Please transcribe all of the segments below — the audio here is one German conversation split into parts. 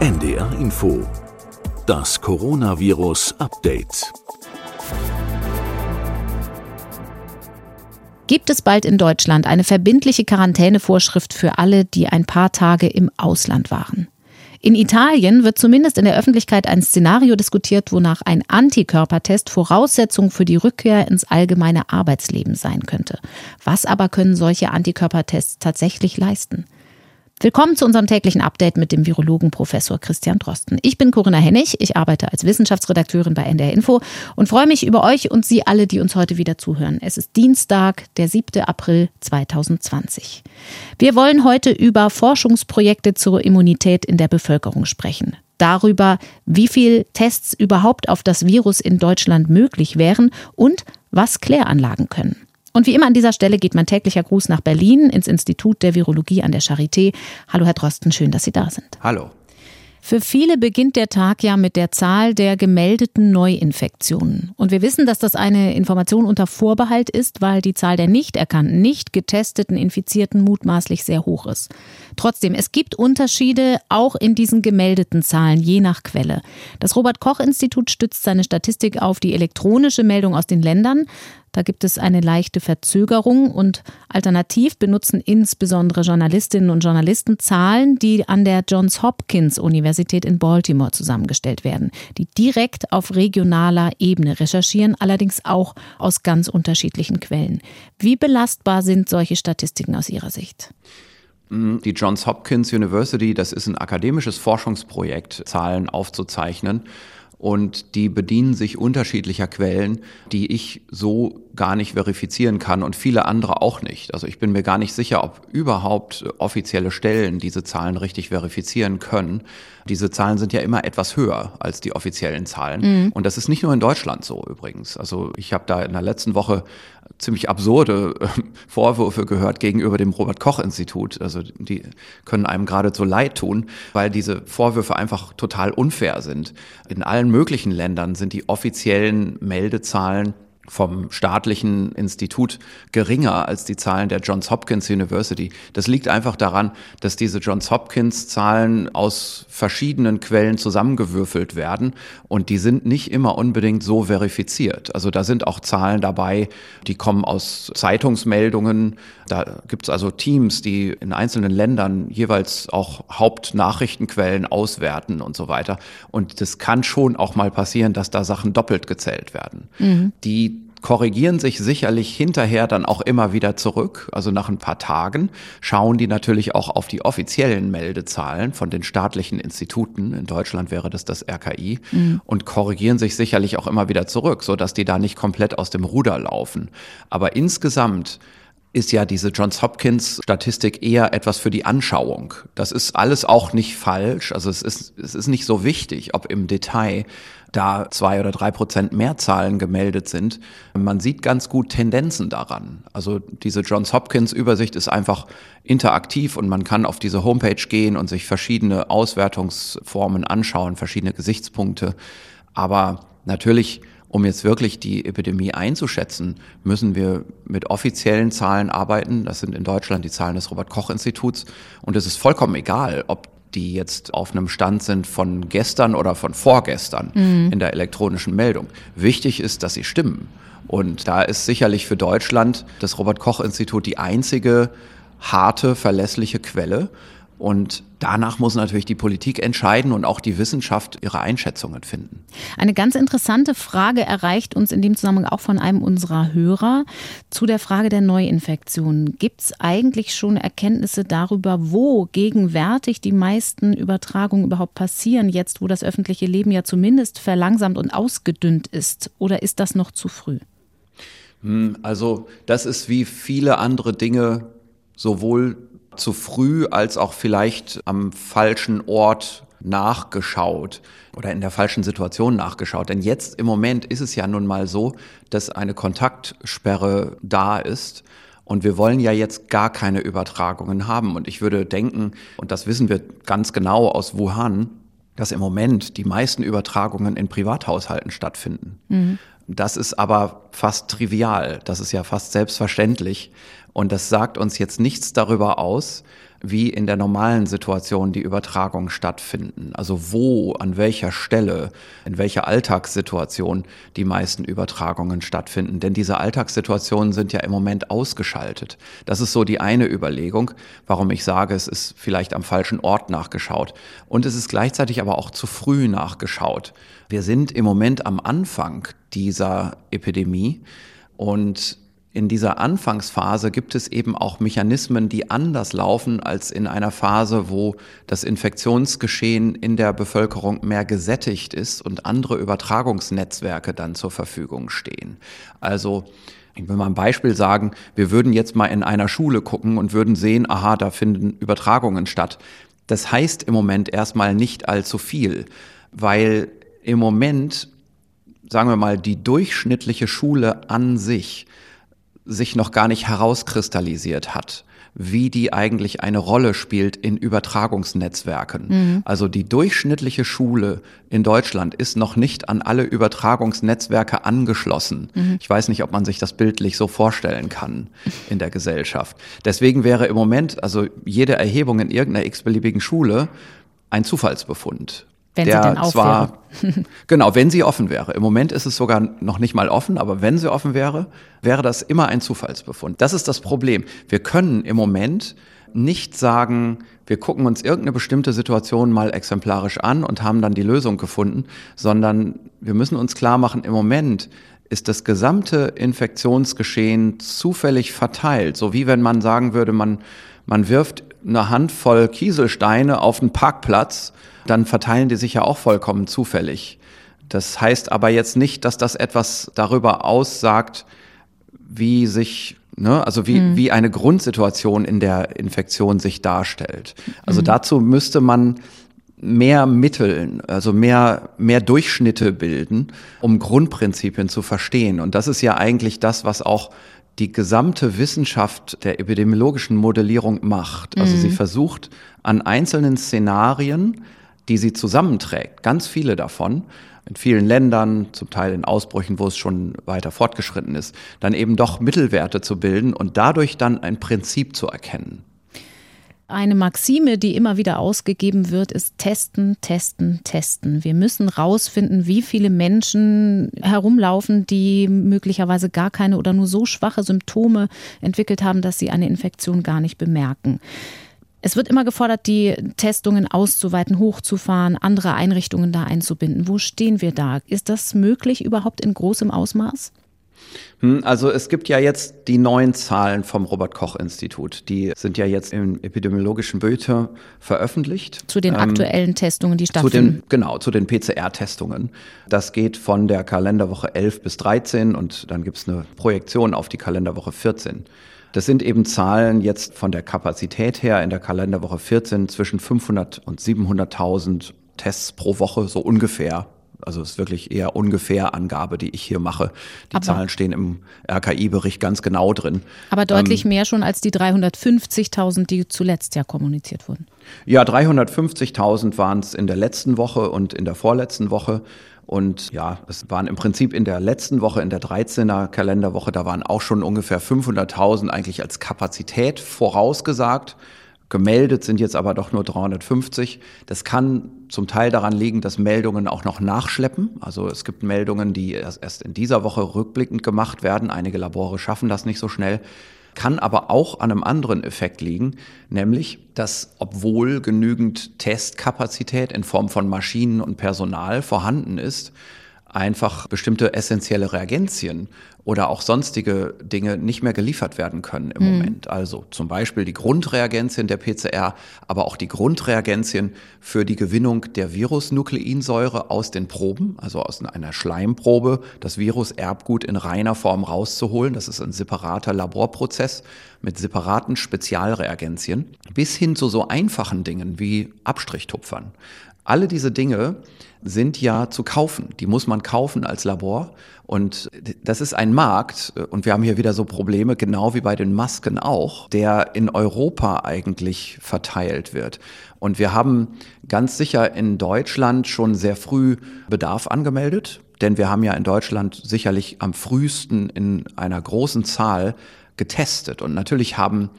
NDR Info. Das Coronavirus Update. Gibt es bald in Deutschland eine verbindliche Quarantänevorschrift für alle, die ein paar Tage im Ausland waren? In Italien wird zumindest in der Öffentlichkeit ein Szenario diskutiert, wonach ein Antikörpertest Voraussetzung für die Rückkehr ins allgemeine Arbeitsleben sein könnte. Was aber können solche Antikörpertests tatsächlich leisten? Willkommen zu unserem täglichen Update mit dem Virologen Professor Christian Drosten. Ich bin Corinna Hennig, ich arbeite als Wissenschaftsredakteurin bei NDR Info und freue mich über euch und Sie alle, die uns heute wieder zuhören. Es ist Dienstag, der 7. April 2020. Wir wollen heute über Forschungsprojekte zur Immunität in der Bevölkerung sprechen darüber, wie viel Tests überhaupt auf das Virus in Deutschland möglich wären und was Kläranlagen können. Und wie immer an dieser Stelle geht mein täglicher Gruß nach Berlin ins Institut der Virologie an der Charité. Hallo Herr Drosten, schön, dass Sie da sind. Hallo. Für viele beginnt der Tag ja mit der Zahl der gemeldeten Neuinfektionen. Und wir wissen, dass das eine Information unter Vorbehalt ist, weil die Zahl der nicht erkannten, nicht getesteten Infizierten mutmaßlich sehr hoch ist. Trotzdem, es gibt Unterschiede auch in diesen gemeldeten Zahlen, je nach Quelle. Das Robert Koch Institut stützt seine Statistik auf die elektronische Meldung aus den Ländern. Da gibt es eine leichte Verzögerung und alternativ benutzen insbesondere Journalistinnen und Journalisten Zahlen, die an der Johns Hopkins Universität in Baltimore zusammengestellt werden, die direkt auf regionaler Ebene recherchieren, allerdings auch aus ganz unterschiedlichen Quellen. Wie belastbar sind solche Statistiken aus Ihrer Sicht? Die Johns Hopkins University, das ist ein akademisches Forschungsprojekt, Zahlen aufzuzeichnen und die bedienen sich unterschiedlicher Quellen, die ich so gar nicht verifizieren kann und viele andere auch nicht. Also ich bin mir gar nicht sicher, ob überhaupt offizielle Stellen diese Zahlen richtig verifizieren können. Diese Zahlen sind ja immer etwas höher als die offiziellen Zahlen. Mhm. Und das ist nicht nur in Deutschland so übrigens. Also ich habe da in der letzten Woche ziemlich absurde äh, Vorwürfe gehört gegenüber dem Robert Koch Institut. Also die können einem geradezu leid tun, weil diese Vorwürfe einfach total unfair sind. In allen möglichen Ländern sind die offiziellen Meldezahlen vom staatlichen Institut geringer als die Zahlen der Johns Hopkins University. Das liegt einfach daran, dass diese Johns Hopkins Zahlen aus verschiedenen Quellen zusammengewürfelt werden und die sind nicht immer unbedingt so verifiziert. Also da sind auch Zahlen dabei, die kommen aus Zeitungsmeldungen. Da gibt es also Teams, die in einzelnen Ländern jeweils auch Hauptnachrichtenquellen auswerten und so weiter. Und das kann schon auch mal passieren, dass da Sachen doppelt gezählt werden. Mhm. Die korrigieren sich sicherlich hinterher dann auch immer wieder zurück. Also nach ein paar Tagen schauen die natürlich auch auf die offiziellen Meldezahlen von den staatlichen Instituten. In Deutschland wäre das das RKI mhm. und korrigieren sich sicherlich auch immer wieder zurück, so dass die da nicht komplett aus dem Ruder laufen. Aber insgesamt ist ja diese Johns Hopkins Statistik eher etwas für die Anschauung. Das ist alles auch nicht falsch. Also es ist, es ist nicht so wichtig, ob im Detail da zwei oder drei Prozent mehr Zahlen gemeldet sind. Man sieht ganz gut Tendenzen daran. Also diese Johns Hopkins Übersicht ist einfach interaktiv und man kann auf diese Homepage gehen und sich verschiedene Auswertungsformen anschauen, verschiedene Gesichtspunkte. Aber natürlich um jetzt wirklich die Epidemie einzuschätzen, müssen wir mit offiziellen Zahlen arbeiten. Das sind in Deutschland die Zahlen des Robert Koch Instituts. Und es ist vollkommen egal, ob die jetzt auf einem Stand sind von gestern oder von vorgestern mhm. in der elektronischen Meldung. Wichtig ist, dass sie stimmen. Und da ist sicherlich für Deutschland das Robert Koch Institut die einzige harte, verlässliche Quelle. Und danach muss natürlich die Politik entscheiden und auch die Wissenschaft ihre Einschätzungen finden. Eine ganz interessante Frage erreicht uns in dem Zusammenhang auch von einem unserer Hörer zu der Frage der Neuinfektionen. Gibt es eigentlich schon Erkenntnisse darüber, wo gegenwärtig die meisten Übertragungen überhaupt passieren, jetzt wo das öffentliche Leben ja zumindest verlangsamt und ausgedünnt ist? Oder ist das noch zu früh? Hm, also das ist wie viele andere Dinge sowohl zu früh als auch vielleicht am falschen Ort nachgeschaut oder in der falschen Situation nachgeschaut. Denn jetzt im Moment ist es ja nun mal so, dass eine Kontaktsperre da ist. Und wir wollen ja jetzt gar keine Übertragungen haben. Und ich würde denken, und das wissen wir ganz genau aus Wuhan, dass im Moment die meisten Übertragungen in Privathaushalten stattfinden. Mhm. Das ist aber fast trivial. Das ist ja fast selbstverständlich. Und das sagt uns jetzt nichts darüber aus, wie in der normalen Situation die Übertragungen stattfinden. Also wo, an welcher Stelle, in welcher Alltagssituation die meisten Übertragungen stattfinden. Denn diese Alltagssituationen sind ja im Moment ausgeschaltet. Das ist so die eine Überlegung, warum ich sage, es ist vielleicht am falschen Ort nachgeschaut. Und es ist gleichzeitig aber auch zu früh nachgeschaut. Wir sind im Moment am Anfang dieser Epidemie und in dieser Anfangsphase gibt es eben auch Mechanismen, die anders laufen als in einer Phase, wo das Infektionsgeschehen in der Bevölkerung mehr gesättigt ist und andere Übertragungsnetzwerke dann zur Verfügung stehen. Also ich will mal ein Beispiel sagen, wir würden jetzt mal in einer Schule gucken und würden sehen, aha, da finden Übertragungen statt. Das heißt im Moment erstmal nicht allzu viel, weil im Moment, sagen wir mal, die durchschnittliche Schule an sich sich noch gar nicht herauskristallisiert hat, wie die eigentlich eine Rolle spielt in Übertragungsnetzwerken. Mhm. Also die durchschnittliche Schule in Deutschland ist noch nicht an alle Übertragungsnetzwerke angeschlossen. Mhm. Ich weiß nicht, ob man sich das bildlich so vorstellen kann in der Gesellschaft. Deswegen wäre im Moment also jede Erhebung in irgendeiner x-beliebigen Schule ein Zufallsbefund. Wenn der sie denn auf zwar, wäre. genau, wenn sie offen wäre. Im Moment ist es sogar noch nicht mal offen, aber wenn sie offen wäre, wäre das immer ein Zufallsbefund. Das ist das Problem. Wir können im Moment nicht sagen, wir gucken uns irgendeine bestimmte Situation mal exemplarisch an und haben dann die Lösung gefunden, sondern wir müssen uns klar machen, im Moment ist das gesamte Infektionsgeschehen zufällig verteilt. So wie wenn man sagen würde, man, man wirft eine Handvoll Kieselsteine auf einen Parkplatz dann verteilen die sich ja auch vollkommen zufällig. Das heißt aber jetzt nicht, dass das etwas darüber aussagt, wie sich, ne, also wie, mhm. wie eine Grundsituation in der Infektion sich darstellt. Also mhm. dazu müsste man mehr Mitteln, also mehr, mehr Durchschnitte bilden, um Grundprinzipien zu verstehen. Und das ist ja eigentlich das, was auch die gesamte Wissenschaft der epidemiologischen Modellierung macht. Also mhm. sie versucht an einzelnen Szenarien die sie zusammenträgt, ganz viele davon, in vielen Ländern, zum Teil in Ausbrüchen, wo es schon weiter fortgeschritten ist, dann eben doch Mittelwerte zu bilden und dadurch dann ein Prinzip zu erkennen. Eine Maxime, die immer wieder ausgegeben wird, ist testen, testen, testen. Wir müssen rausfinden, wie viele Menschen herumlaufen, die möglicherweise gar keine oder nur so schwache Symptome entwickelt haben, dass sie eine Infektion gar nicht bemerken. Es wird immer gefordert, die Testungen auszuweiten, hochzufahren, andere Einrichtungen da einzubinden. Wo stehen wir da? Ist das möglich überhaupt in großem Ausmaß? Hm, also es gibt ja jetzt die neuen Zahlen vom Robert Koch Institut. Die sind ja jetzt im epidemiologischen Böte veröffentlicht. Zu den ähm, aktuellen Testungen, die stattfinden. Genau, zu den PCR-Testungen. Das geht von der Kalenderwoche 11 bis 13 und dann gibt es eine Projektion auf die Kalenderwoche 14. Das sind eben Zahlen jetzt von der Kapazität her in der Kalenderwoche 14 zwischen 500 und 700.000 Tests pro Woche, so ungefähr. Also es ist wirklich eher ungefähr Angabe, die ich hier mache. Die aber Zahlen stehen im RKI-Bericht ganz genau drin. Aber deutlich ähm, mehr schon als die 350.000, die zuletzt ja kommuniziert wurden. Ja, 350.000 waren es in der letzten Woche und in der vorletzten Woche. Und ja, es waren im Prinzip in der letzten Woche, in der 13er Kalenderwoche, da waren auch schon ungefähr 500.000 eigentlich als Kapazität vorausgesagt. Gemeldet sind jetzt aber doch nur 350. Das kann zum Teil daran liegen, dass Meldungen auch noch nachschleppen. Also es gibt Meldungen, die erst in dieser Woche rückblickend gemacht werden. Einige Labore schaffen das nicht so schnell kann aber auch an einem anderen Effekt liegen, nämlich, dass obwohl genügend Testkapazität in Form von Maschinen und Personal vorhanden ist, einfach bestimmte essentielle Reagenzien oder auch sonstige Dinge nicht mehr geliefert werden können im mhm. Moment. Also zum Beispiel die Grundreagenzien der PCR, aber auch die Grundreagenzien für die Gewinnung der Virusnukleinsäure aus den Proben, also aus einer Schleimprobe, das Viruserbgut in reiner Form rauszuholen. Das ist ein separater Laborprozess mit separaten Spezialreagenzien, bis hin zu so einfachen Dingen wie Abstrichtupfern. Alle diese Dinge sind ja zu kaufen. Die muss man kaufen als Labor. Und das ist ein Markt, und wir haben hier wieder so Probleme, genau wie bei den Masken auch, der in Europa eigentlich verteilt wird. Und wir haben ganz sicher in Deutschland schon sehr früh Bedarf angemeldet, denn wir haben ja in Deutschland sicherlich am frühesten in einer großen Zahl getestet. Und natürlich haben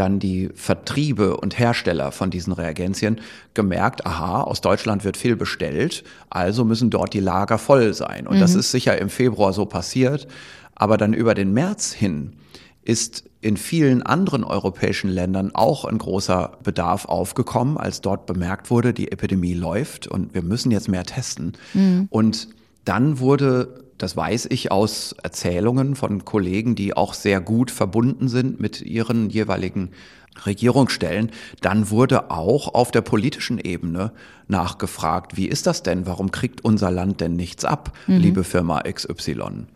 dann die Vertriebe und Hersteller von diesen Reagenzien gemerkt, aha, aus Deutschland wird viel bestellt, also müssen dort die Lager voll sein. Und mhm. das ist sicher im Februar so passiert. Aber dann über den März hin ist in vielen anderen europäischen Ländern auch ein großer Bedarf aufgekommen, als dort bemerkt wurde, die Epidemie läuft und wir müssen jetzt mehr testen. Mhm. Und dann wurde, das weiß ich aus Erzählungen von Kollegen, die auch sehr gut verbunden sind mit ihren jeweiligen Regierungsstellen, dann wurde auch auf der politischen Ebene nachgefragt, wie ist das denn? Warum kriegt unser Land denn nichts ab, mhm. liebe Firma XY?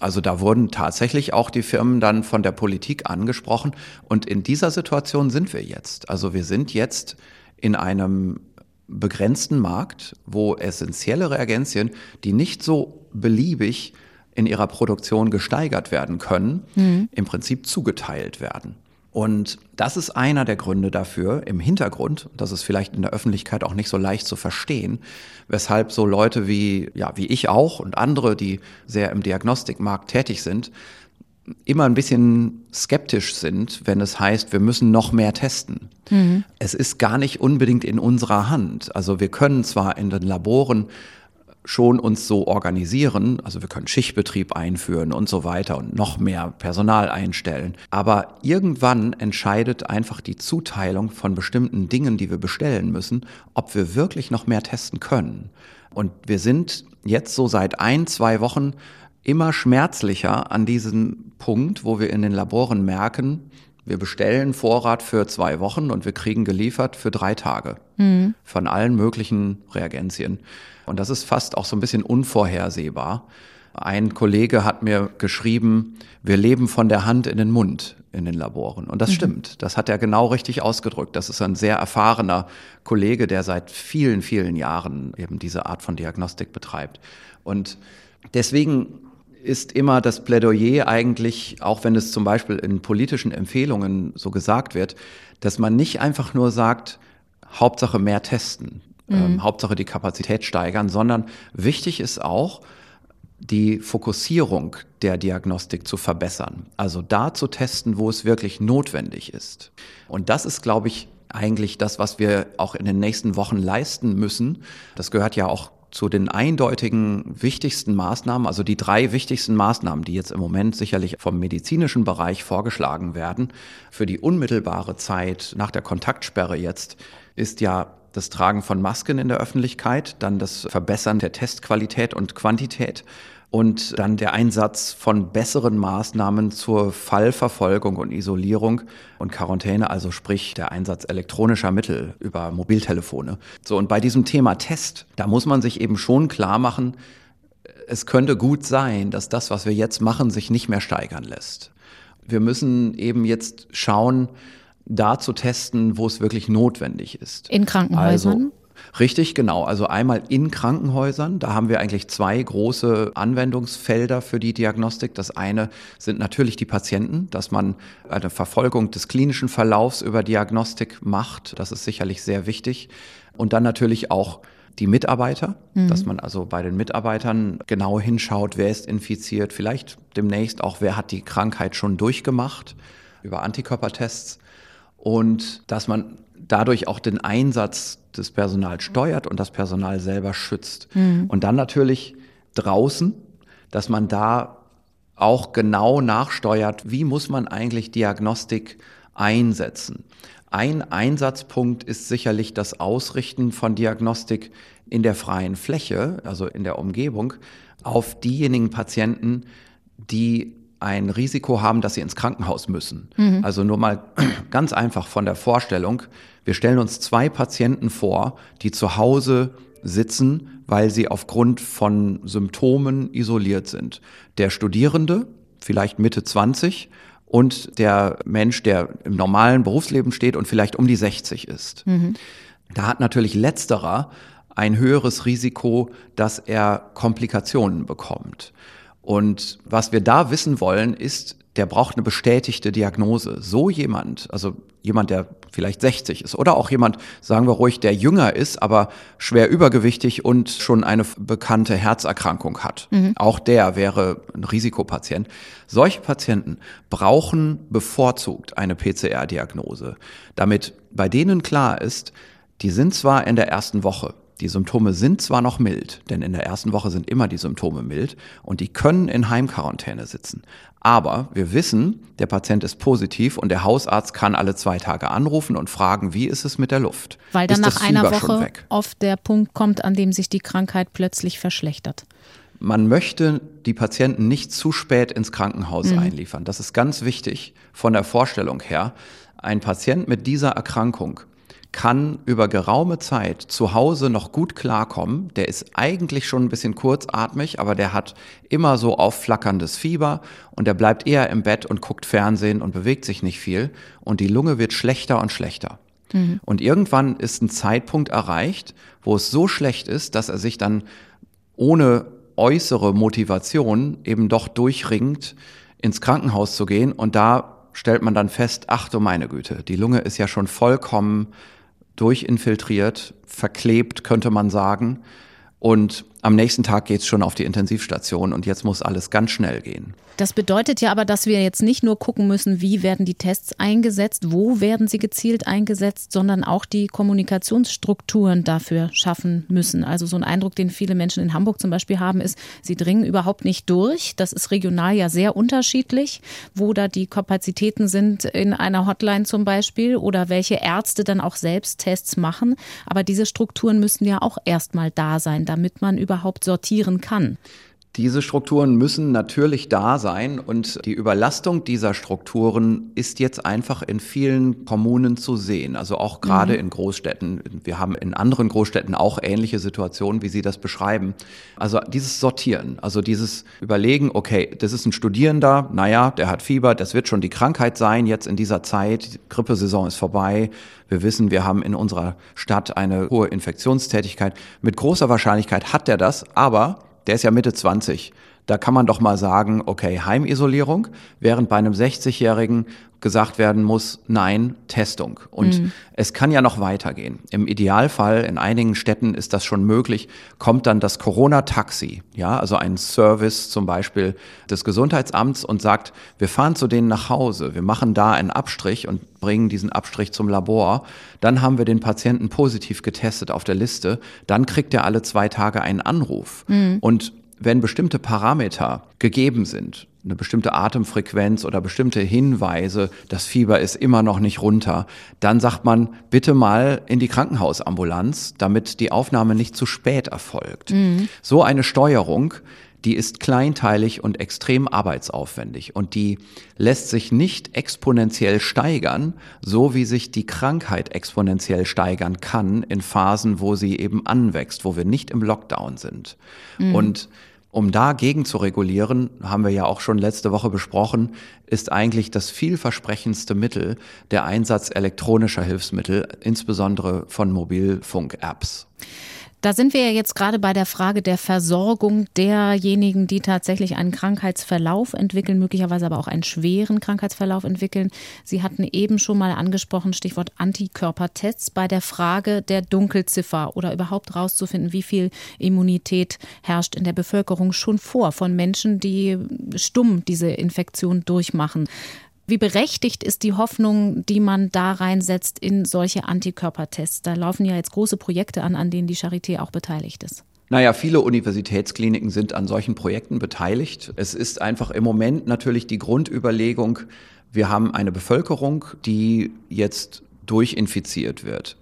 Also da wurden tatsächlich auch die Firmen dann von der Politik angesprochen. Und in dieser Situation sind wir jetzt. Also wir sind jetzt in einem begrenzten Markt, wo essentielle Reagenzien, die nicht so beliebig in ihrer Produktion gesteigert werden können, mhm. im Prinzip zugeteilt werden. Und das ist einer der Gründe dafür im Hintergrund, das ist vielleicht in der Öffentlichkeit auch nicht so leicht zu verstehen, weshalb so Leute wie, ja, wie ich auch und andere, die sehr im Diagnostikmarkt tätig sind, immer ein bisschen skeptisch sind, wenn es heißt, wir müssen noch mehr testen. Mhm. Es ist gar nicht unbedingt in unserer Hand. Also wir können zwar in den Laboren schon uns so organisieren, also wir können Schichtbetrieb einführen und so weiter und noch mehr Personal einstellen. Aber irgendwann entscheidet einfach die Zuteilung von bestimmten Dingen, die wir bestellen müssen, ob wir wirklich noch mehr testen können. Und wir sind jetzt so seit ein, zwei Wochen immer schmerzlicher an diesem Punkt, wo wir in den Laboren merken, wir bestellen Vorrat für zwei Wochen und wir kriegen geliefert für drei Tage mhm. von allen möglichen Reagenzien. Und das ist fast auch so ein bisschen unvorhersehbar. Ein Kollege hat mir geschrieben, wir leben von der Hand in den Mund in den Laboren. Und das mhm. stimmt. Das hat er genau richtig ausgedrückt. Das ist ein sehr erfahrener Kollege, der seit vielen, vielen Jahren eben diese Art von Diagnostik betreibt. Und deswegen ist immer das Plädoyer eigentlich, auch wenn es zum Beispiel in politischen Empfehlungen so gesagt wird, dass man nicht einfach nur sagt, Hauptsache mehr testen. Ähm, mhm. Ähm, Hauptsache die Kapazität steigern, sondern wichtig ist auch, die Fokussierung der Diagnostik zu verbessern. Also da zu testen, wo es wirklich notwendig ist. Und das ist, glaube ich, eigentlich das, was wir auch in den nächsten Wochen leisten müssen. Das gehört ja auch zu den eindeutigen wichtigsten Maßnahmen, also die drei wichtigsten Maßnahmen, die jetzt im Moment sicherlich vom medizinischen Bereich vorgeschlagen werden, für die unmittelbare Zeit nach der Kontaktsperre jetzt, ist ja das Tragen von Masken in der Öffentlichkeit, dann das Verbessern der Testqualität und Quantität und dann der Einsatz von besseren Maßnahmen zur Fallverfolgung und Isolierung und Quarantäne, also sprich der Einsatz elektronischer Mittel über Mobiltelefone. So, und bei diesem Thema Test, da muss man sich eben schon klar machen, es könnte gut sein, dass das, was wir jetzt machen, sich nicht mehr steigern lässt. Wir müssen eben jetzt schauen, da zu testen, wo es wirklich notwendig ist. In Krankenhäusern? Also, Richtig, genau. Also einmal in Krankenhäusern. Da haben wir eigentlich zwei große Anwendungsfelder für die Diagnostik. Das eine sind natürlich die Patienten, dass man eine Verfolgung des klinischen Verlaufs über Diagnostik macht. Das ist sicherlich sehr wichtig. Und dann natürlich auch die Mitarbeiter, mhm. dass man also bei den Mitarbeitern genau hinschaut, wer ist infiziert, vielleicht demnächst auch, wer hat die Krankheit schon durchgemacht über Antikörpertests und dass man dadurch auch den Einsatz des Personals steuert und das Personal selber schützt. Mhm. Und dann natürlich draußen, dass man da auch genau nachsteuert, wie muss man eigentlich Diagnostik einsetzen. Ein Einsatzpunkt ist sicherlich das Ausrichten von Diagnostik in der freien Fläche, also in der Umgebung, auf diejenigen Patienten, die ein Risiko haben, dass sie ins Krankenhaus müssen. Mhm. Also nur mal ganz einfach von der Vorstellung. Wir stellen uns zwei Patienten vor, die zu Hause sitzen, weil sie aufgrund von Symptomen isoliert sind. Der Studierende, vielleicht Mitte 20, und der Mensch, der im normalen Berufsleben steht und vielleicht um die 60 ist. Mhm. Da hat natürlich letzterer ein höheres Risiko, dass er Komplikationen bekommt. Und was wir da wissen wollen, ist der braucht eine bestätigte Diagnose. So jemand, also jemand, der vielleicht 60 ist oder auch jemand, sagen wir ruhig, der jünger ist, aber schwer übergewichtig und schon eine bekannte Herzerkrankung hat. Mhm. Auch der wäre ein Risikopatient. Solche Patienten brauchen bevorzugt eine PCR-Diagnose, damit bei denen klar ist, die sind zwar in der ersten Woche, die Symptome sind zwar noch mild, denn in der ersten Woche sind immer die Symptome mild und die können in Heimquarantäne sitzen. Aber wir wissen, der Patient ist positiv und der Hausarzt kann alle zwei Tage anrufen und fragen, wie ist es mit der Luft? Weil dann nach einer Woche oft der Punkt kommt, an dem sich die Krankheit plötzlich verschlechtert. Man möchte die Patienten nicht zu spät ins Krankenhaus mhm. einliefern. Das ist ganz wichtig von der Vorstellung her. Ein Patient mit dieser Erkrankung kann über geraume Zeit zu Hause noch gut klarkommen. Der ist eigentlich schon ein bisschen kurzatmig, aber der hat immer so aufflackerndes Fieber und der bleibt eher im Bett und guckt Fernsehen und bewegt sich nicht viel und die Lunge wird schlechter und schlechter. Mhm. Und irgendwann ist ein Zeitpunkt erreicht, wo es so schlecht ist, dass er sich dann ohne äußere Motivation eben doch durchringt, ins Krankenhaus zu gehen und da stellt man dann fest, ach du meine Güte, die Lunge ist ja schon vollkommen durchinfiltriert, verklebt, könnte man sagen. Und am nächsten Tag geht's schon auf die Intensivstation und jetzt muss alles ganz schnell gehen. Das bedeutet ja aber, dass wir jetzt nicht nur gucken müssen, wie werden die Tests eingesetzt, wo werden sie gezielt eingesetzt, sondern auch die Kommunikationsstrukturen dafür schaffen müssen. Also so ein Eindruck, den viele Menschen in Hamburg zum Beispiel haben, ist, sie dringen überhaupt nicht durch. Das ist regional ja sehr unterschiedlich, wo da die Kapazitäten sind in einer Hotline zum Beispiel oder welche Ärzte dann auch selbst Tests machen. Aber diese Strukturen müssen ja auch erstmal da sein, damit man überhaupt sortieren kann. Diese Strukturen müssen natürlich da sein und die Überlastung dieser Strukturen ist jetzt einfach in vielen Kommunen zu sehen, also auch gerade mhm. in Großstädten. Wir haben in anderen Großstädten auch ähnliche Situationen, wie Sie das beschreiben. Also dieses Sortieren, also dieses Überlegen, okay, das ist ein Studierender, naja, der hat Fieber, das wird schon die Krankheit sein jetzt in dieser Zeit, die Grippesaison ist vorbei. Wir wissen, wir haben in unserer Stadt eine hohe Infektionstätigkeit. Mit großer Wahrscheinlichkeit hat er das, aber der ist ja Mitte 20. Da kann man doch mal sagen, okay, Heimisolierung, während bei einem 60-Jährigen gesagt werden muss, nein, Testung. Und mhm. es kann ja noch weitergehen. Im Idealfall, in einigen Städten ist das schon möglich, kommt dann das Corona-Taxi, ja, also ein Service zum Beispiel des Gesundheitsamts und sagt, wir fahren zu denen nach Hause, wir machen da einen Abstrich und bringen diesen Abstrich zum Labor. Dann haben wir den Patienten positiv getestet auf der Liste. Dann kriegt er alle zwei Tage einen Anruf. Mhm. Und wenn bestimmte Parameter gegeben sind, eine bestimmte Atemfrequenz oder bestimmte Hinweise, das Fieber ist immer noch nicht runter, dann sagt man bitte mal in die Krankenhausambulanz, damit die Aufnahme nicht zu spät erfolgt. Mhm. So eine Steuerung, die ist kleinteilig und extrem arbeitsaufwendig und die lässt sich nicht exponentiell steigern, so wie sich die Krankheit exponentiell steigern kann in Phasen, wo sie eben anwächst, wo wir nicht im Lockdown sind. Mhm. Und um dagegen zu regulieren, haben wir ja auch schon letzte Woche besprochen, ist eigentlich das vielversprechendste Mittel der Einsatz elektronischer Hilfsmittel, insbesondere von Mobilfunk-Apps. Da sind wir ja jetzt gerade bei der Frage der Versorgung derjenigen, die tatsächlich einen Krankheitsverlauf entwickeln, möglicherweise aber auch einen schweren Krankheitsverlauf entwickeln. Sie hatten eben schon mal angesprochen, Stichwort Antikörpertests, bei der Frage der Dunkelziffer oder überhaupt herauszufinden, wie viel Immunität herrscht in der Bevölkerung schon vor von Menschen, die stumm diese Infektion durchmachen. Wie berechtigt ist die Hoffnung, die man da reinsetzt in solche Antikörpertests? Da laufen ja jetzt große Projekte an, an denen die Charité auch beteiligt ist. Naja, viele Universitätskliniken sind an solchen Projekten beteiligt. Es ist einfach im Moment natürlich die Grundüberlegung, wir haben eine Bevölkerung, die jetzt durchinfiziert wird.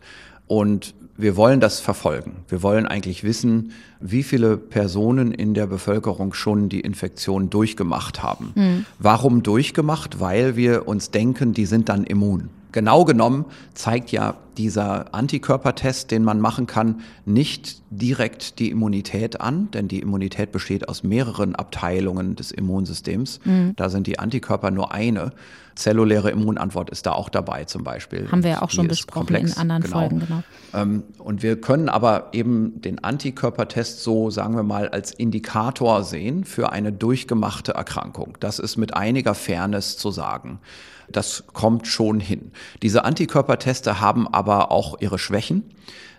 Und wir wollen das verfolgen. Wir wollen eigentlich wissen, wie viele Personen in der Bevölkerung schon die Infektion durchgemacht haben. Mhm. Warum durchgemacht? Weil wir uns denken, die sind dann immun. Genau genommen zeigt ja dieser Antikörpertest, den man machen kann, nicht direkt die Immunität an, denn die Immunität besteht aus mehreren Abteilungen des Immunsystems. Mhm. Da sind die Antikörper nur eine. Zelluläre Immunantwort ist da auch dabei zum Beispiel. Haben wir ja auch schon besprochen komplex, in anderen genau. Folgen, genau. Ähm, und wir können aber eben den Antikörpertest so, sagen wir mal, als Indikator sehen für eine durchgemachte Erkrankung. Das ist mit einiger Fairness zu sagen. Das kommt schon hin. Diese Antikörperteste haben aber auch ihre Schwächen.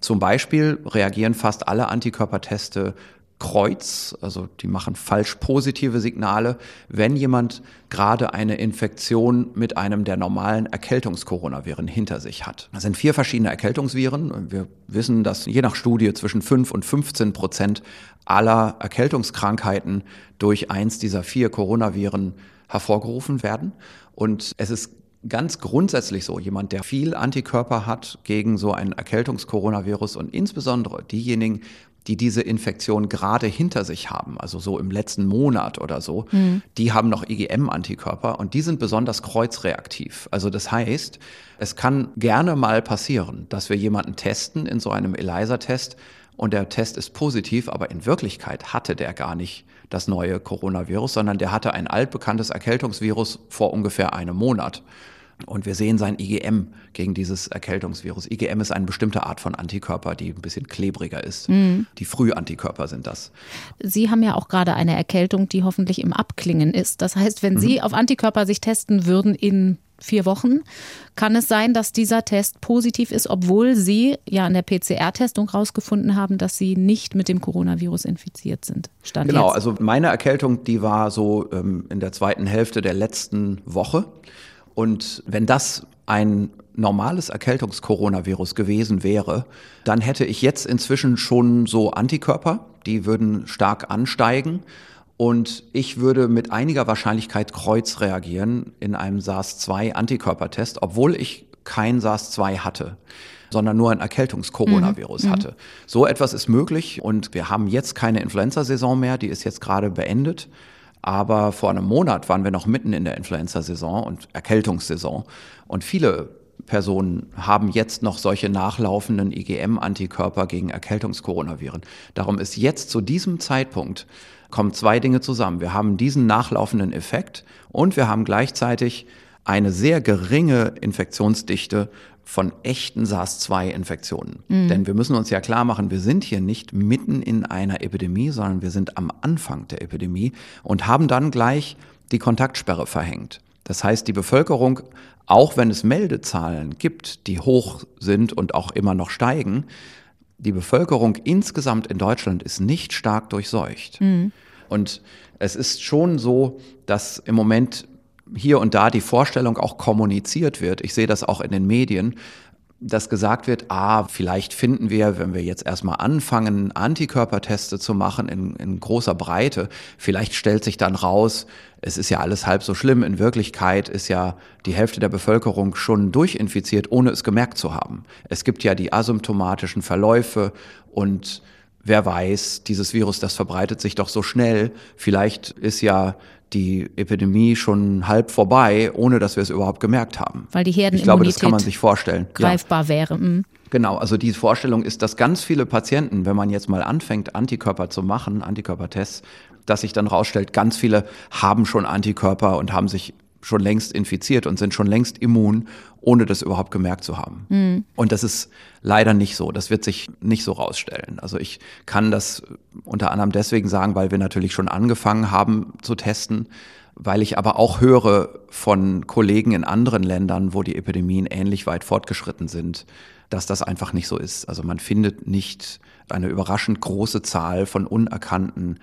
Zum Beispiel reagieren fast alle Antikörperteste Kreuz, also die machen falsch positive Signale, wenn jemand gerade eine Infektion mit einem der normalen Erkältungskoronaviren hinter sich hat. Das sind vier verschiedene Erkältungsviren. Wir wissen, dass je nach Studie zwischen 5 und 15 Prozent aller Erkältungskrankheiten durch eins dieser vier Coronaviren hervorgerufen werden. Und es ist ganz grundsätzlich so, jemand, der viel Antikörper hat gegen so ein Erkältungskoronavirus und insbesondere diejenigen, die diese Infektion gerade hinter sich haben, also so im letzten Monat oder so, mhm. die haben noch IgM-Antikörper und die sind besonders kreuzreaktiv. Also das heißt, es kann gerne mal passieren, dass wir jemanden testen in so einem ELISA-Test und der Test ist positiv, aber in Wirklichkeit hatte der gar nicht das neue Coronavirus, sondern der hatte ein altbekanntes Erkältungsvirus vor ungefähr einem Monat. Und wir sehen sein IgM gegen dieses Erkältungsvirus. IgM ist eine bestimmte Art von Antikörper, die ein bisschen klebriger ist. Mhm. Die Frühantikörper sind das. Sie haben ja auch gerade eine Erkältung, die hoffentlich im Abklingen ist. Das heißt, wenn mhm. Sie auf Antikörper sich testen würden in vier Wochen, kann es sein, dass dieser Test positiv ist, obwohl Sie ja in der PCR-Testung herausgefunden haben, dass Sie nicht mit dem Coronavirus infiziert sind. Stand genau, jetzt. also meine Erkältung, die war so ähm, in der zweiten Hälfte der letzten Woche. Und wenn das ein normales Erkältungskoronavirus gewesen wäre, dann hätte ich jetzt inzwischen schon so Antikörper, die würden stark ansteigen. Und ich würde mit einiger Wahrscheinlichkeit kreuz reagieren in einem SARS-2-Antikörpertest, obwohl ich kein SARS-2 hatte sondern nur ein Erkältungskoronavirus mhm. hatte. So etwas ist möglich und wir haben jetzt keine Influenza-Saison mehr, die ist jetzt gerade beendet. Aber vor einem Monat waren wir noch mitten in der Influenza-Saison und Erkältungssaison. Und viele Personen haben jetzt noch solche nachlaufenden IgM-Antikörper gegen Erkältungskoronaviren. Darum ist jetzt zu diesem Zeitpunkt kommen zwei Dinge zusammen. Wir haben diesen nachlaufenden Effekt und wir haben gleichzeitig eine sehr geringe Infektionsdichte von echten SARS-2-Infektionen. Mhm. Denn wir müssen uns ja klar machen, wir sind hier nicht mitten in einer Epidemie, sondern wir sind am Anfang der Epidemie und haben dann gleich die Kontaktsperre verhängt. Das heißt, die Bevölkerung, auch wenn es Meldezahlen gibt, die hoch sind und auch immer noch steigen, die Bevölkerung insgesamt in Deutschland ist nicht stark durchseucht. Mhm. Und es ist schon so, dass im Moment hier und da die Vorstellung auch kommuniziert wird. Ich sehe das auch in den Medien, dass gesagt wird, ah, vielleicht finden wir, wenn wir jetzt erstmal anfangen, Antikörperteste zu machen in, in, großer Breite, vielleicht stellt sich dann raus, es ist ja alles halb so schlimm. In Wirklichkeit ist ja die Hälfte der Bevölkerung schon durchinfiziert, ohne es gemerkt zu haben. Es gibt ja die asymptomatischen Verläufe und wer weiß, dieses Virus, das verbreitet sich doch so schnell. Vielleicht ist ja die Epidemie schon halb vorbei, ohne dass wir es überhaupt gemerkt haben. Weil die Herdenimmunität ich glaube, das kann man sich vorstellen. greifbar ja. wäre. Mhm. Genau, also die Vorstellung ist, dass ganz viele Patienten, wenn man jetzt mal anfängt, Antikörper zu machen, Antikörpertests, dass sich dann rausstellt, ganz viele haben schon Antikörper und haben sich schon längst infiziert und sind schon längst immun, ohne das überhaupt gemerkt zu haben. Mhm. Und das ist leider nicht so. Das wird sich nicht so rausstellen. Also ich kann das unter anderem deswegen sagen, weil wir natürlich schon angefangen haben zu testen, weil ich aber auch höre von Kollegen in anderen Ländern, wo die Epidemien ähnlich weit fortgeschritten sind, dass das einfach nicht so ist. Also man findet nicht eine überraschend große Zahl von unerkannten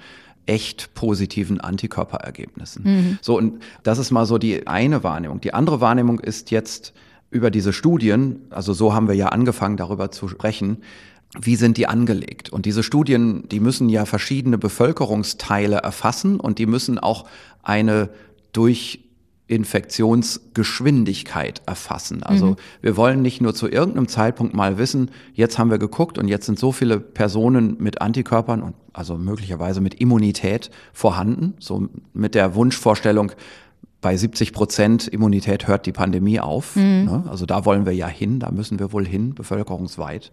echt positiven Antikörperergebnissen. Mhm. So, und das ist mal so die eine Wahrnehmung. Die andere Wahrnehmung ist jetzt über diese Studien, also so haben wir ja angefangen darüber zu sprechen, wie sind die angelegt? Und diese Studien, die müssen ja verschiedene Bevölkerungsteile erfassen und die müssen auch eine durch Infektionsgeschwindigkeit erfassen. Also mhm. wir wollen nicht nur zu irgendeinem Zeitpunkt mal wissen, jetzt haben wir geguckt und jetzt sind so viele Personen mit Antikörpern und also möglicherweise mit Immunität vorhanden, so mit der Wunschvorstellung, bei 70 Prozent Immunität hört die Pandemie auf. Mhm. Ne? Also da wollen wir ja hin, da müssen wir wohl hin, bevölkerungsweit.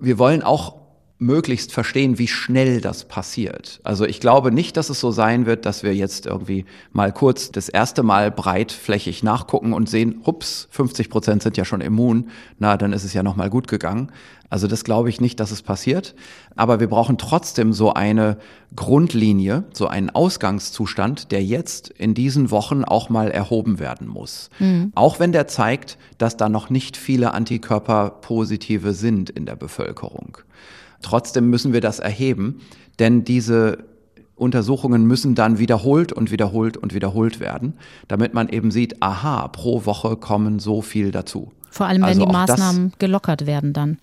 Wir wollen auch möglichst verstehen, wie schnell das passiert. Also ich glaube nicht, dass es so sein wird, dass wir jetzt irgendwie mal kurz das erste Mal breitflächig nachgucken und sehen, hups, 50 Prozent sind ja schon immun, na, dann ist es ja nochmal gut gegangen. Also das glaube ich nicht, dass es passiert. Aber wir brauchen trotzdem so eine Grundlinie, so einen Ausgangszustand, der jetzt in diesen Wochen auch mal erhoben werden muss. Mhm. Auch wenn der zeigt, dass da noch nicht viele Antikörperpositive sind in der Bevölkerung. Trotzdem müssen wir das erheben, denn diese Untersuchungen müssen dann wiederholt und wiederholt und wiederholt werden, damit man eben sieht, aha, pro Woche kommen so viel dazu. Vor allem, wenn also die Maßnahmen gelockert werden dann.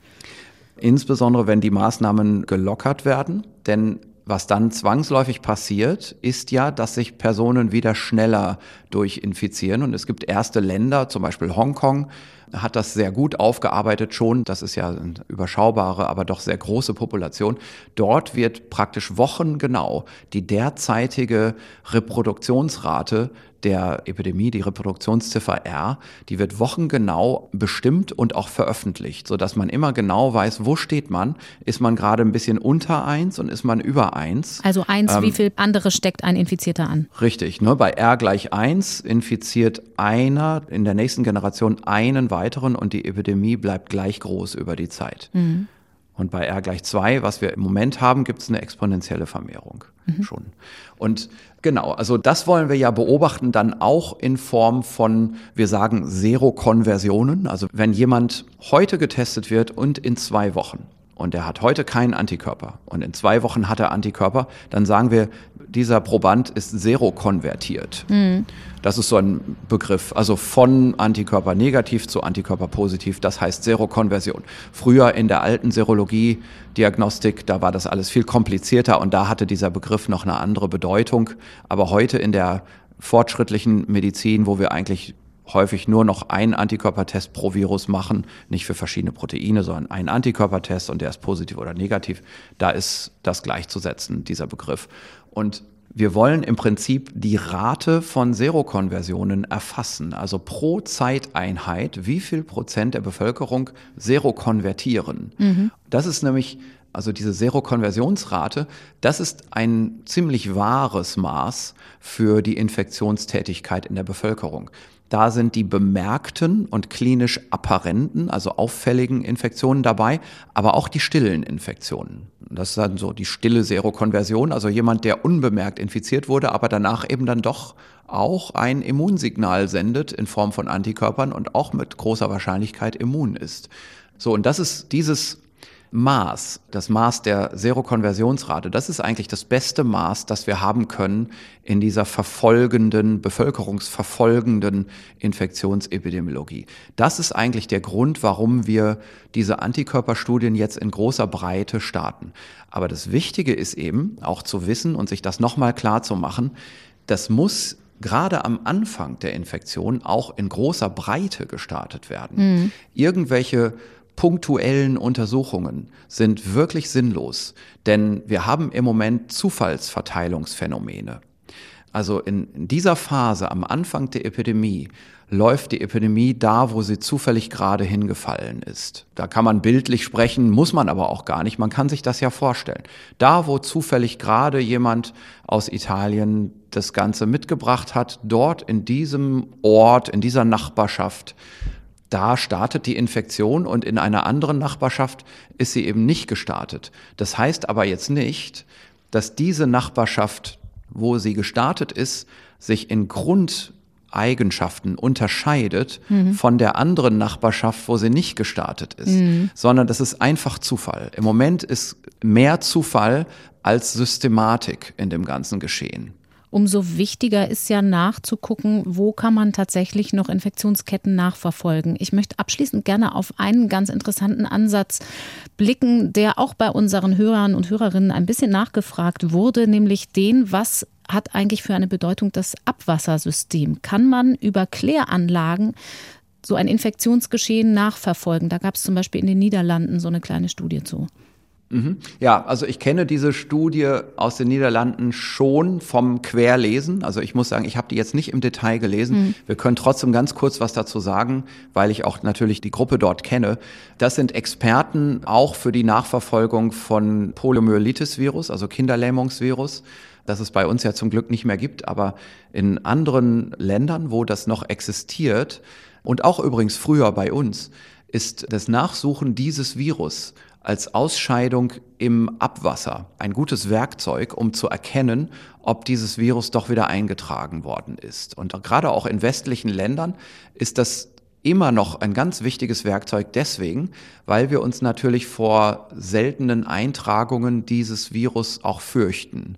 Insbesondere, wenn die Maßnahmen gelockert werden, denn was dann zwangsläufig passiert, ist ja, dass sich Personen wieder schneller durchinfizieren. Und es gibt erste Länder, zum Beispiel Hongkong, hat das sehr gut aufgearbeitet schon. Das ist ja eine überschaubare, aber doch sehr große Population. Dort wird praktisch wochengenau die derzeitige Reproduktionsrate der Epidemie, die Reproduktionsziffer R, die wird wochengenau bestimmt und auch veröffentlicht, sodass man immer genau weiß, wo steht man. Ist man gerade ein bisschen unter eins und ist man über eins? Also eins, ähm, wie viel andere steckt ein Infizierter an? Richtig, ne? bei R gleich eins infiziert einer in der nächsten Generation einen weiteren und die Epidemie bleibt gleich groß über die Zeit. Mhm. Und bei R gleich zwei, was wir im Moment haben, gibt es eine exponentielle Vermehrung mhm. schon. Und genau, also das wollen wir ja beobachten, dann auch in Form von, wir sagen, Zero-Konversionen. Also wenn jemand heute getestet wird und in zwei Wochen und er hat heute keinen Antikörper und in zwei Wochen hat er Antikörper, dann sagen wir, dieser Proband ist serokonvertiert. Mhm. Das ist so ein Begriff, also von Antikörper negativ zu Antikörper positiv, das heißt Serokonversion. Früher in der alten Serologie-Diagnostik, da war das alles viel komplizierter und da hatte dieser Begriff noch eine andere Bedeutung. Aber heute in der fortschrittlichen Medizin, wo wir eigentlich häufig nur noch einen Antikörpertest pro Virus machen, nicht für verschiedene Proteine, sondern einen Antikörpertest und der ist positiv oder negativ. Da ist das gleichzusetzen, dieser Begriff. Und wir wollen im Prinzip die Rate von Serokonversionen erfassen, also pro Zeiteinheit, wie viel Prozent der Bevölkerung serokonvertieren. Mhm. Das ist nämlich also diese Serokonversionsrate, das ist ein ziemlich wahres Maß für die Infektionstätigkeit in der Bevölkerung. Da sind die bemerkten und klinisch apparenten, also auffälligen Infektionen dabei, aber auch die stillen Infektionen. Das ist dann so die stille Serokonversion, also jemand, der unbemerkt infiziert wurde, aber danach eben dann doch auch ein Immunsignal sendet in Form von Antikörpern und auch mit großer Wahrscheinlichkeit immun ist. So, und das ist dieses Maß, das Maß der Serokonversionsrate, das ist eigentlich das beste Maß, das wir haben können in dieser verfolgenden, bevölkerungsverfolgenden Infektionsepidemiologie. Das ist eigentlich der Grund, warum wir diese Antikörperstudien jetzt in großer Breite starten. Aber das Wichtige ist eben auch zu wissen und sich das nochmal klar zu machen, das muss gerade am Anfang der Infektion auch in großer Breite gestartet werden. Mhm. Irgendwelche punktuellen Untersuchungen sind wirklich sinnlos, denn wir haben im Moment Zufallsverteilungsphänomene. Also in, dieser Phase am Anfang der Epidemie läuft die Epidemie da, wo sie zufällig gerade hingefallen ist. Da kann man bildlich sprechen, muss man aber auch gar nicht. Man kann sich das ja vorstellen. Da, wo zufällig gerade jemand aus Italien das Ganze mitgebracht hat, dort in diesem Ort, in dieser Nachbarschaft da startet die Infektion und in einer anderen Nachbarschaft ist sie eben nicht gestartet. Das heißt aber jetzt nicht, dass diese Nachbarschaft, wo sie gestartet ist, sich in Grundeigenschaften unterscheidet mhm. von der anderen Nachbarschaft, wo sie nicht gestartet ist, mhm. sondern das ist einfach Zufall. Im Moment ist mehr Zufall als Systematik in dem ganzen Geschehen umso wichtiger ist ja nachzugucken, wo kann man tatsächlich noch Infektionsketten nachverfolgen. Ich möchte abschließend gerne auf einen ganz interessanten Ansatz blicken, der auch bei unseren Hörern und Hörerinnen ein bisschen nachgefragt wurde, nämlich den, was hat eigentlich für eine Bedeutung das Abwassersystem? Kann man über Kläranlagen so ein Infektionsgeschehen nachverfolgen? Da gab es zum Beispiel in den Niederlanden so eine kleine Studie zu. Mhm. Ja, also ich kenne diese Studie aus den Niederlanden schon vom Querlesen. Also ich muss sagen, ich habe die jetzt nicht im Detail gelesen. Mhm. Wir können trotzdem ganz kurz was dazu sagen, weil ich auch natürlich die Gruppe dort kenne. Das sind Experten auch für die Nachverfolgung von Poliomyelitis-Virus, also Kinderlähmungsvirus das es bei uns ja zum Glück nicht mehr gibt, aber in anderen Ländern, wo das noch existiert und auch übrigens früher bei uns, ist das Nachsuchen dieses Virus als Ausscheidung im Abwasser ein gutes Werkzeug, um zu erkennen, ob dieses Virus doch wieder eingetragen worden ist. Und gerade auch in westlichen Ländern ist das immer noch ein ganz wichtiges Werkzeug deswegen, weil wir uns natürlich vor seltenen Eintragungen dieses Virus auch fürchten.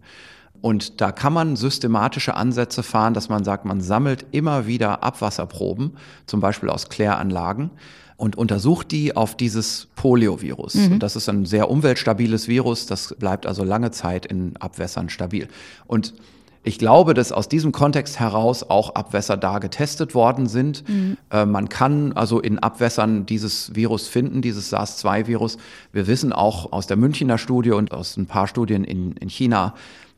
Und da kann man systematische Ansätze fahren, dass man sagt, man sammelt immer wieder Abwasserproben, zum Beispiel aus Kläranlagen, und untersucht die auf dieses Poliovirus. Mhm. Und das ist ein sehr umweltstabiles Virus, das bleibt also lange Zeit in Abwässern stabil. Und ich glaube, dass aus diesem Kontext heraus auch Abwässer da getestet worden sind. Mhm. Äh, man kann also in Abwässern dieses Virus finden, dieses SARS-2-Virus. Wir wissen auch aus der Münchner Studie und aus ein paar Studien in, in China,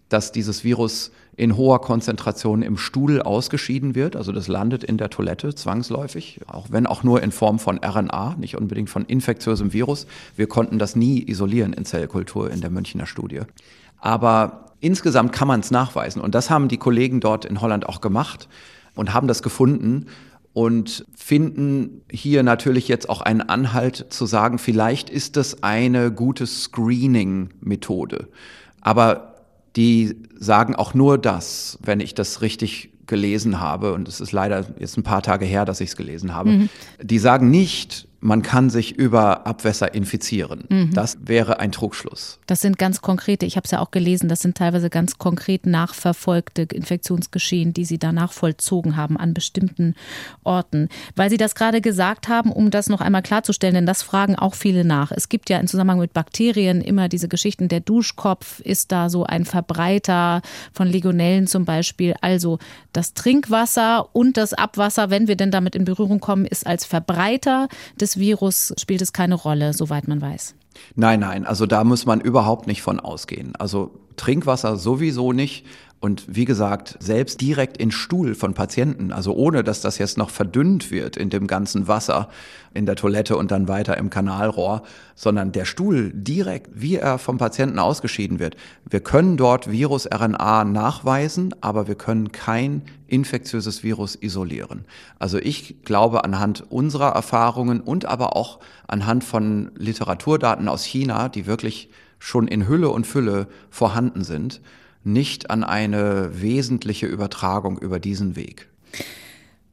dass dieses Virus in hoher Konzentration im Stuhl ausgeschieden wird. Also das landet in der Toilette zwangsläufig, auch wenn auch nur in Form von RNA, nicht unbedingt von infektiösem Virus. Wir konnten das nie isolieren in Zellkultur in der Münchner Studie. Aber insgesamt kann man es nachweisen. Und das haben die Kollegen dort in Holland auch gemacht und haben das gefunden und finden hier natürlich jetzt auch einen Anhalt zu sagen, vielleicht ist das eine gute Screening-Methode. Aber die sagen auch nur das, wenn ich das richtig gelesen habe, und es ist leider jetzt ein paar Tage her, dass ich es gelesen habe, mhm. die sagen nicht, man kann sich über Abwässer infizieren. Mhm. Das wäre ein Trugschluss. Das sind ganz konkrete, ich habe es ja auch gelesen, das sind teilweise ganz konkret nachverfolgte Infektionsgeschehen, die Sie da nachvollzogen haben an bestimmten Orten. Weil Sie das gerade gesagt haben, um das noch einmal klarzustellen, denn das fragen auch viele nach. Es gibt ja im Zusammenhang mit Bakterien immer diese Geschichten, der Duschkopf ist da so ein Verbreiter von Legionellen zum Beispiel. Also das Trinkwasser und das Abwasser, wenn wir denn damit in Berührung kommen, ist als Verbreiter des des Virus spielt es keine Rolle, soweit man weiß. Nein, nein, also da muss man überhaupt nicht von ausgehen. Also Trinkwasser sowieso nicht. Und wie gesagt, selbst direkt in Stuhl von Patienten, also ohne dass das jetzt noch verdünnt wird in dem ganzen Wasser in der Toilette und dann weiter im Kanalrohr, sondern der Stuhl direkt, wie er vom Patienten ausgeschieden wird. Wir können dort Virus-RNA nachweisen, aber wir können kein infektiöses Virus isolieren. Also ich glaube anhand unserer Erfahrungen und aber auch anhand von Literaturdaten aus China, die wirklich schon in Hülle und Fülle vorhanden sind, nicht an eine wesentliche Übertragung über diesen Weg.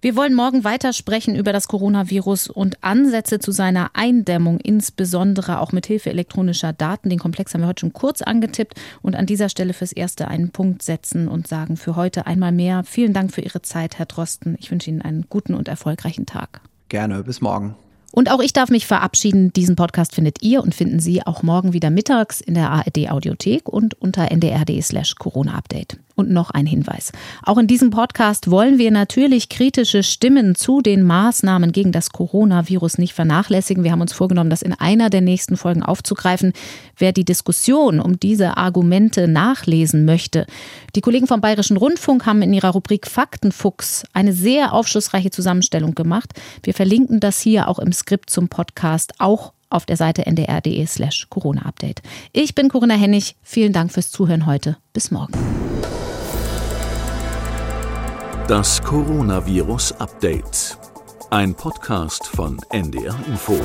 Wir wollen morgen weiter sprechen über das Coronavirus und Ansätze zu seiner Eindämmung, insbesondere auch mit Hilfe elektronischer Daten. Den Komplex haben wir heute schon kurz angetippt und an dieser Stelle fürs Erste einen Punkt setzen und sagen für heute einmal mehr vielen Dank für Ihre Zeit, Herr Drosten. Ich wünsche Ihnen einen guten und erfolgreichen Tag. Gerne, bis morgen. Und auch ich darf mich verabschieden. Diesen Podcast findet ihr und finden Sie auch morgen wieder mittags in der ARD Audiothek und unter ndr.de slash Corona-Update. Und noch ein Hinweis. Auch in diesem Podcast wollen wir natürlich kritische Stimmen zu den Maßnahmen gegen das Coronavirus nicht vernachlässigen. Wir haben uns vorgenommen, das in einer der nächsten Folgen aufzugreifen. Wer die Diskussion um diese Argumente nachlesen möchte, die Kollegen vom Bayerischen Rundfunk haben in ihrer Rubrik Faktenfuchs eine sehr aufschlussreiche Zusammenstellung gemacht. Wir verlinken das hier auch im Skript zum Podcast, auch auf der Seite ndr.de slash Corona-Update. Ich bin Corinna Hennig. Vielen Dank fürs Zuhören heute. Bis morgen. Das Coronavirus Update. Ein Podcast von NDR Info.